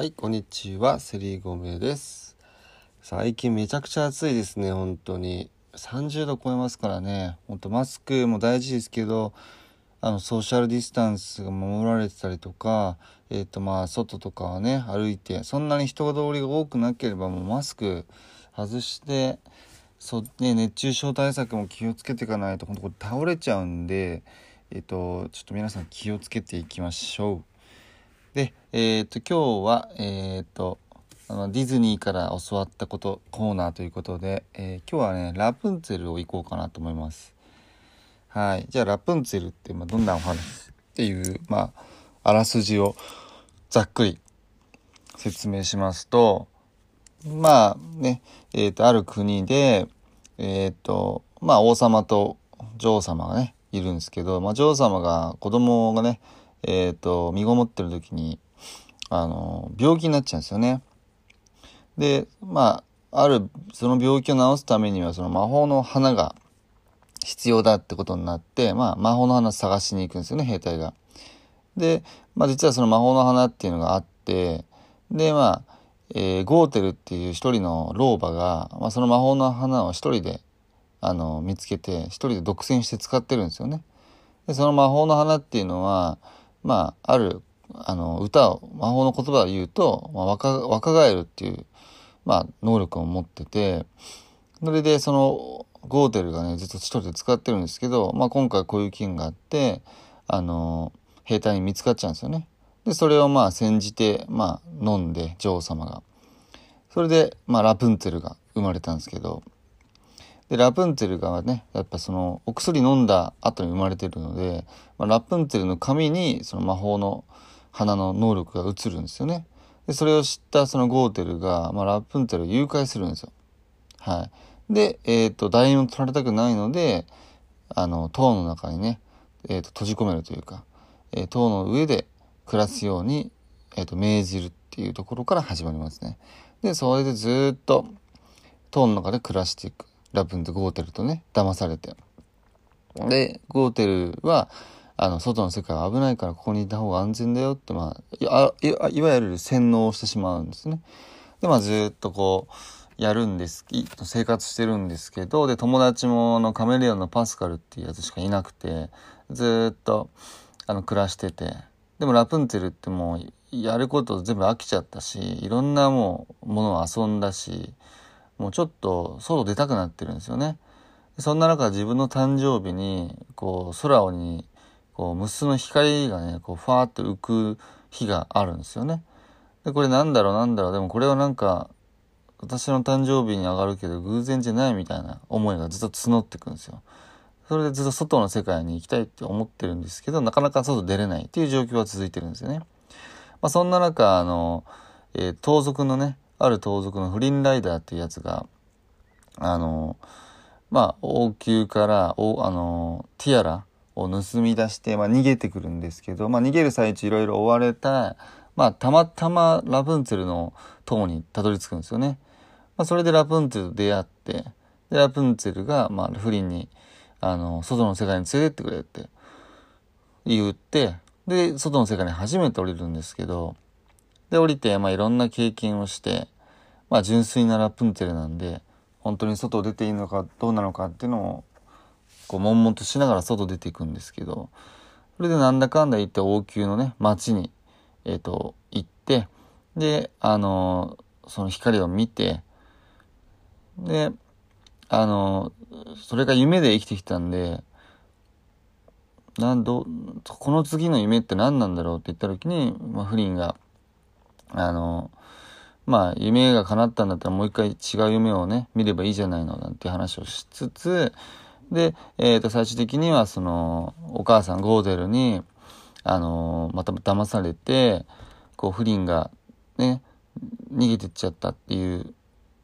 はい、こんにちは、セリゴメです。最近めちゃくちゃ暑いですね、本当に。30度超えますからね、本当マスクも大事ですけど、あの、ソーシャルディスタンスが守られてたりとか、えっ、とまあ、外とかはね、歩いて、そんなに人通りが多くなければもうマスク外して、そね、熱中症対策も気をつけていかないと、本当これ倒れちゃうんで、えっ、と、ちょっと皆さん気をつけていきましょう。で、えっ、と、今日は、えっ、と、あの、ディズニーから教わったこと、コーナーということで、えー今日はね、ラプンツェルを行こうかなと思います。はい。じゃあ、ラプンツェルって、まあ、どんなお話？っていう、まあ、あらすじをざっくり説明しますと、まあね、えっ、と、ある国で、えっ、と、まあ、王様と女王様がね、いるんですけど、まあ、女王様が子供がね、えっ、と、身ごもってる時に、あの、病気になっちゃうんですよね。で、まあ、ある、その病気を治すためには、その魔法の花が必要だってことになって、まあ、魔法の花探しに行くんですよね、兵隊が。で、まあ、実はその魔法の花っていうのがあって、で、まあ、えーゴーテルっていう一人の老婆が、まあ、その魔法の花を一人で、あの、見つけて、一人で独占して使ってるんですよね。で、その魔法の花っていうのは、まあ、ある、あの、歌を、魔法の言葉を言うと、まあ、若、若返るっていう、まあ、能力を持ってて、それで、その、ゴーテルがね、ずっと一人で使ってるんですけど、まあ、今回こういう件があって、あの、兵隊に見つかっちゃうんですよね。で、それをまあ、煎じて、まあ、飲んで、女王様が。それで、まあ、ラプンツェルが生まれたんですけど、で、ラプンツェルがね、やっぱその、お薬飲んだ後に生まれてるので、まあ、ラプンツェルの髪に、その魔法の花の能力が移るんですよね。で、それを知ったそのゴーテルが、まあ、ラプンツェルを誘拐するんですよ。はい。で、えっ、と、大円を取られたくないので、あの、塔の中にね、えっ、と、閉じ込めるというか、えー塔の上で暮らすように、えっ、と、命じるっていうところから始まりますね。で、それでずっと、塔の中で暮らしていく。ラプンとゴーテルとね、騙されて。で、ゴーテルは、あの、外の世界は危ないからここにいた方が安全だよって、まあ、いわゆる洗脳をしてしまうんですね。で、まあ、ずっとこう、やるんです、生活してるんですけど、で、友達も、の、カメレオンのパスカルっていうやつしかいなくて、ずっと、あの、暮らしてて。でも、ラプンツェルってもう、やること全部飽きちゃったし、いろんなもう、ものを遊んだし、もうちょっと、外出たくなってるんですよね。そんな中、自分の誕生日に、こう、空に、こう、無数の光がね、こう、ファーって浮く日があるんですよね。で、これなんだろうなんだろう。でもこれはなんか、私の誕生日に上がるけど偶然じゃないみたいな思いがずっと募ってくんですよ。それでずっと外の世界に行きたいって思ってるんですけど、なかなか外出れないっていう状況が続いてるんですよね。まあそんな中、あの、えー盗賊のね、ある盗賊のフリンライダーっていうやつが、あの、まあ王宮から、おあの、ティアラを盗み出して、まあ逃げてくるんですけど、まあ逃げる最中いろいろ追われた、まあたまたまラプンツェルの塔にたどり着くんですよね。まあそれでラプンツェルと出会って、で、ラプンツェルが、まあフリンに、あの、外の世界に連れてってくれって言って、で、外の世界に初めて降りるんですけど、で、降りて、まあいろんな経験をして、まあ純粋なラプンツェルなんで、本当に外出ていいのかどうなのかっていうのを、こう、悶々としながら外出ていくんですけど、それでなんだかんだ言って王宮のね、街に、えっ、と、行って、で、あのその光を見て、で、あのそれが夢で生きてきたんで、なんど、この次の夢って何なんだろうって言った時に、まあ、フリンが、あのまあ、夢が叶ったんだったらもう一回違う夢をね、見ればいいじゃないの、なんて話をしつつ、で、えっ、と、最終的には、その、お母さん、ゴーデルに、あのまた騙されて、こう、フリンが、ね、逃げてっちゃったっていう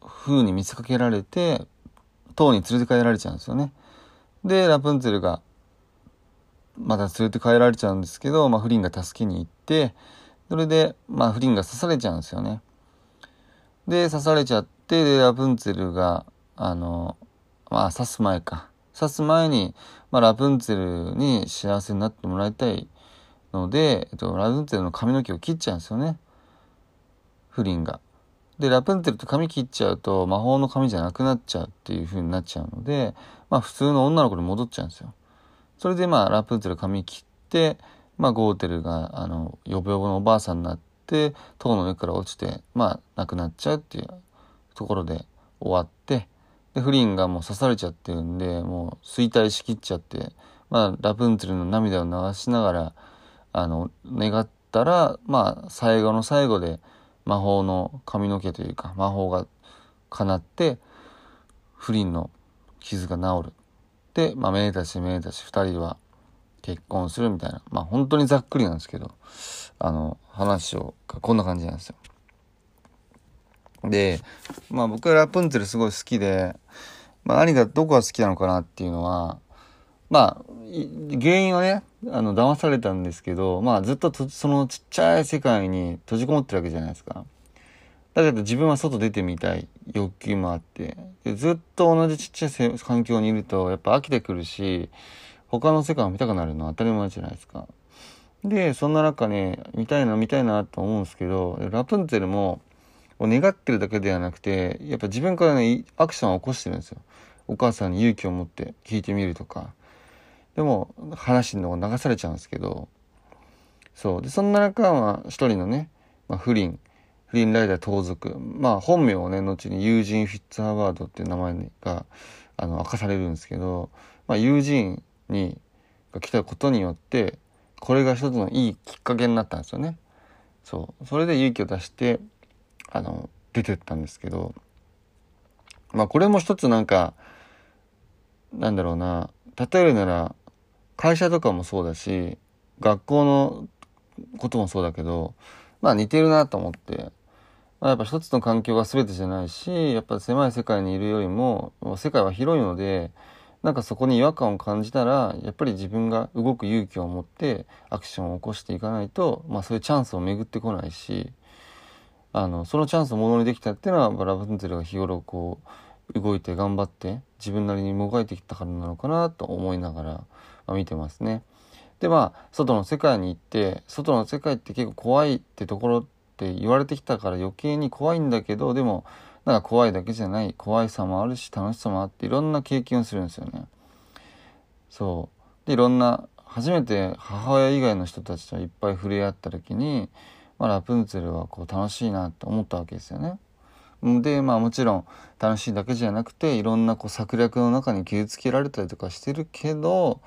風に見せかけられて塔に連れて帰られちゃうんですよね。でラプンツェルがまた連れて帰られちゃうんですけど、まあ、フリンが助けに行ってそれで、まあ、フリンが刺されちゃうんですよね。で刺されちゃってでラプンツェルがあのまあ刺す前か刺す前に、まあ、ラプンツェルに幸せになってもらいたいので、えっと、ラプンツェルの髪の毛を切っちゃうんですよね。フリンが。で、ラプンツェルって髪切っちゃうと魔法の髪じゃなくなっちゃうっていう風になっちゃうので、まあ普通の女の子に戻っちゃうんですよ。それでまあラプンツェル髪切って、まあゴーテルがあの、ヨボヨボのおばあさんになって、塔の上から落ちて、まあ亡くなっちゃうっていうところで終わって、で、フリンがもう刺されちゃってるんで、もう衰退しきっちゃって、まあラプンツェルの涙を流しながら、あの、願ったら、まあ最後の最後で、魔法の髪の毛というか魔法が叶って不倫の傷が治る。で、まあ、めでたしめでたし2人は結婚するみたいなまあ本当にざっくりなんですけどあの話をこんな感じなんですよ。でまあ僕はラプンツェルすごい好きで、まあ、兄がどこが好きなのかなっていうのはまあ原因はねあの騙されたんですけどまあずっとそのちっちゃい世界に閉じこもってるわけじゃないですか。だけど自分は外出てみたい欲求もあってでずっと同じちっちゃい環境にいるとやっぱ飽きてくるし他の世界を見たくなるのは当たり前じゃないですか。でそんな中ね見たいな見たいなと思うんですけどラプンツェルも願ってるだけではなくてやっぱ自分からねアクションを起こしてるんですよ。お母さんに勇気を持って聞いてみるとか。でも話の流されちゃうんですけど。そう。でそんな中は一人のね、まあ、不倫。不倫ライダー盗賊。まあ本名をね後にユージン・フィッツハワードっていう名前があの明かされるんですけど、まあ、ユージンにが来たことによってこれが一つのいいきっかけになったんですよね。そうそれで勇気を出してあの出てったんですけどまあこれも一つなんかなんだろうな例えるなら会社とかもそうだし学校のこともそうだけどまあ似てるなと思って、まあ、やっぱ一つの環境が全てじゃないしやっぱ狭い世界にいるよりも世界は広いのでなんかそこに違和感を感じたらやっぱり自分が動く勇気を持ってアクションを起こしていかないと、まあ、そういうチャンスを巡ってこないしあのそのチャンスをものにできたっていうのはラブンツェルが日頃こう動いて頑張って自分なりにもがいてきたからなのかなと思いながら、見てますね。でまあ外の世界に行って外の世界って結構怖いってところって言われてきたから余計に怖いんだけどでもなんか怖いだけじゃない怖いさもあるし楽しさもあっていろんな経験をするんですよね。そうでいろんな初めて母親以外の人たちといっぱい触れ合った時に、まあ、ラプンツェルはこう楽しいなって思ったわけですよね。でまあもちろん楽しいだけじゃなくていろんなこう策略の中に傷つけられたりとかしてるけど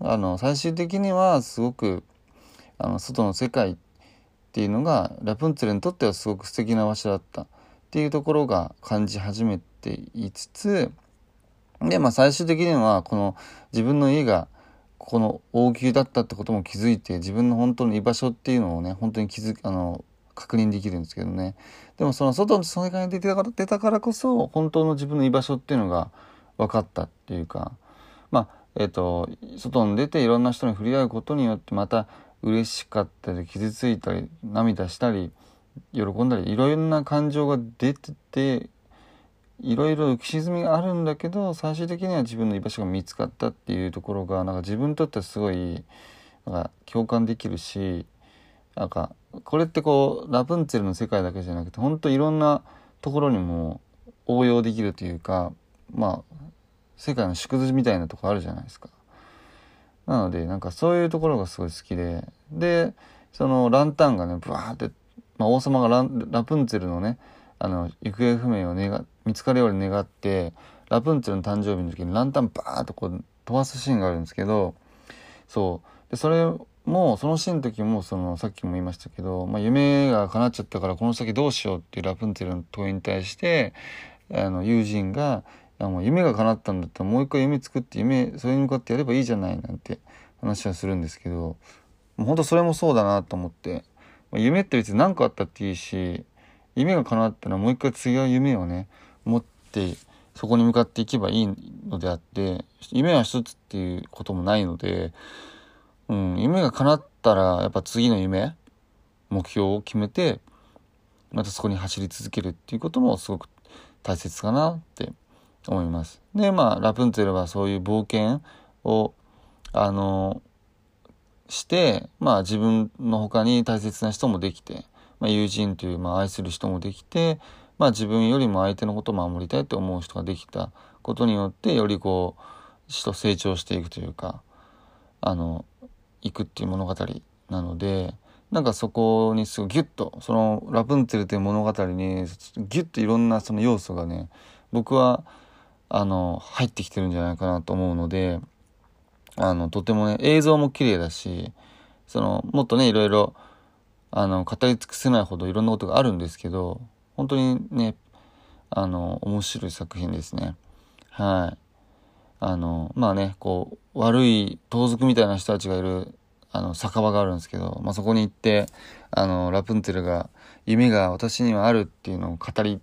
あの最終的にはすごくあの外の世界っていうのがラプンツェルにとってはすごく素敵な場所だったっていうところが感じ始めていつつでまあ最終的にはこの自分の家がこの王宮だったってことも気づいて自分の本当の居場所っていうのをね本当に気づあの確認できるんですけどね。でもその外の世界に出たから出たからこそ本当の自分の居場所っていうのが分かったっていうかまあえっ、ー、と外に出ていろんな人に触れ合うことによってまた嬉しかったり傷ついたり涙したり喜んだりいろんな感情が出てていろいろ浮き沈みがあるんだけど最終的には自分の居場所が見つかったっていうところがなんか自分にとってはすごいなんか共感できるしなんかこれってこうラプンツェルの世界だけじゃなくて本当いろんなところにも応用できるというかまあ世界の縮図みたいなとこあるじゃないですか。なのでなんかそういうところがすごい好きででそのランタンがねブワーって、まあ、王様がララプンツェルのねあの行方不明を願見つかるように願ってラプンツェルの誕生日の時にランタンバーッとこう飛ばすシーンがあるんですけどそう。でそれもそのシーンの時もそのさっきも言いましたけど、まあ、夢が叶っちゃったからこの先どうしようっていうラプンツェルの問いに対してあの友人があもう夢が叶ったんだったらもう一回夢作って夢それに向かってやればいいじゃないなんて話はするんですけどもうほんとそれもそうだなと思って。夢って別に何かあったっていいし夢が叶ったらもう一回違う夢をね持ってそこに向かっていけばいいのであって夢は一つっていうこともないので、うん、夢が叶ったらやっぱ次の夢目標を決めてまたそこに走り続けるっていうこともすごく大切かなって思います。でまあラプンツェルはそういう冒険をあのしてまあ自分の他に大切な人もできて、まあ、友人という、まあ、愛する人もできて、まあ、自分よりも相手のことを守りたいと思う人ができたことによってよりこう人成長していくというかあのいくっていう物語なのでなんかそこにすごいギュッとそのラプンツェルという物語にギュッといろんなその要素がね僕はあの入ってきてるんじゃないかなと思うのであのとてもね映像も綺麗だしそのもっとねいろいろあの語り尽くせないほどいろんなことがあるんですけど本当にねあの面白い作品ですね。はい。あのまあねこう悪い盗賊みたいな人たちがいるあの酒場があるんですけど、まあ、そこに行ってあのラプンツェルが夢が私にはあるっていうのを語り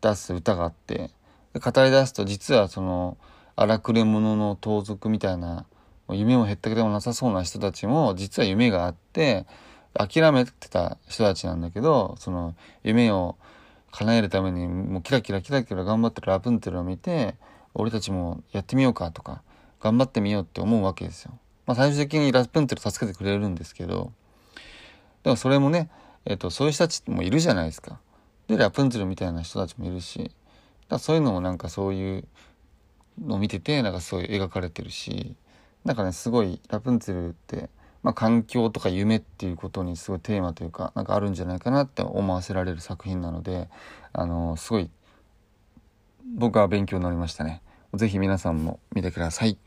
出す歌があって語り出すと実はその荒くれ者の盗賊みたいな夢もへったくれもなさそうな人たちも実は夢があって諦めてた人たちなんだけどその夢を叶えるためにもうキラキラキラキラ頑張ってるラプンツェルを見て俺たちもやってみようかとか頑張ってみようって思うわけですよ。まあ、最終的にラプンツェル助けてくれるんですけどでもそれもね、えーと、そういう人たちもいるじゃないですか。でラプンツェルみたいな人たちもいるしだそういうのもなんかそういうのを見ててなんかそうい描かれてるしなんかねすごいラプンツェルって、まあ、環境とか夢っていうことにすごいテーマというかなんかあるんじゃないかなって思わせられる作品なのであのすごい僕は勉強になりましたね。是非皆さんも見てください。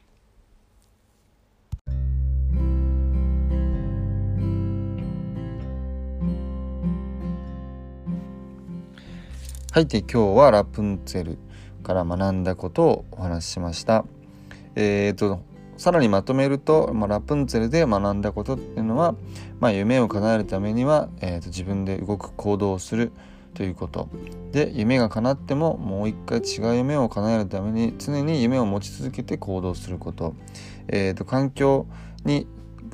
はい、で今日はラプンツェルから学んだことをお話ししました。えーと、さらにまとめると、まあ、ラプンツェルで学んだことっていうのは、まあ、夢を叶えるためには、えーと、自分で動く行動をするということ。で夢が叶ってももう一回違う夢を叶えるために常に夢を持ち続けて行動すること,、えーと環境に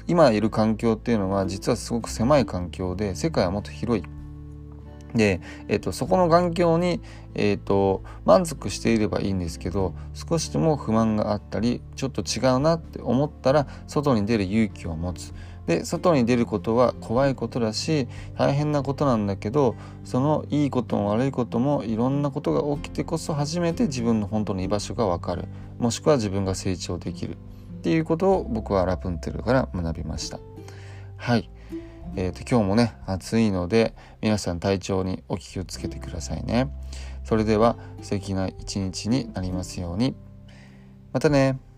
今いる環境っていうのは実はすごく狭い環境で世界はもっと広い。で、えっと、そこの環境に、えっと、満足していればいいんですけど少しでも不満があったりちょっと違うなって思ったら外に出る勇気を持つ。で外に出ることは怖いことだし大変なことなんだけどそのいいことも悪いこともいろんなことが起きてこそ初めて自分の本当の居場所がわかるもしくは自分が成長できるっていうことを僕はラプンテルから学びました。はいえーと、今日もね暑いので皆さん体調にお気をつけてくださいね。それでは素敵な一日になりますように。またね「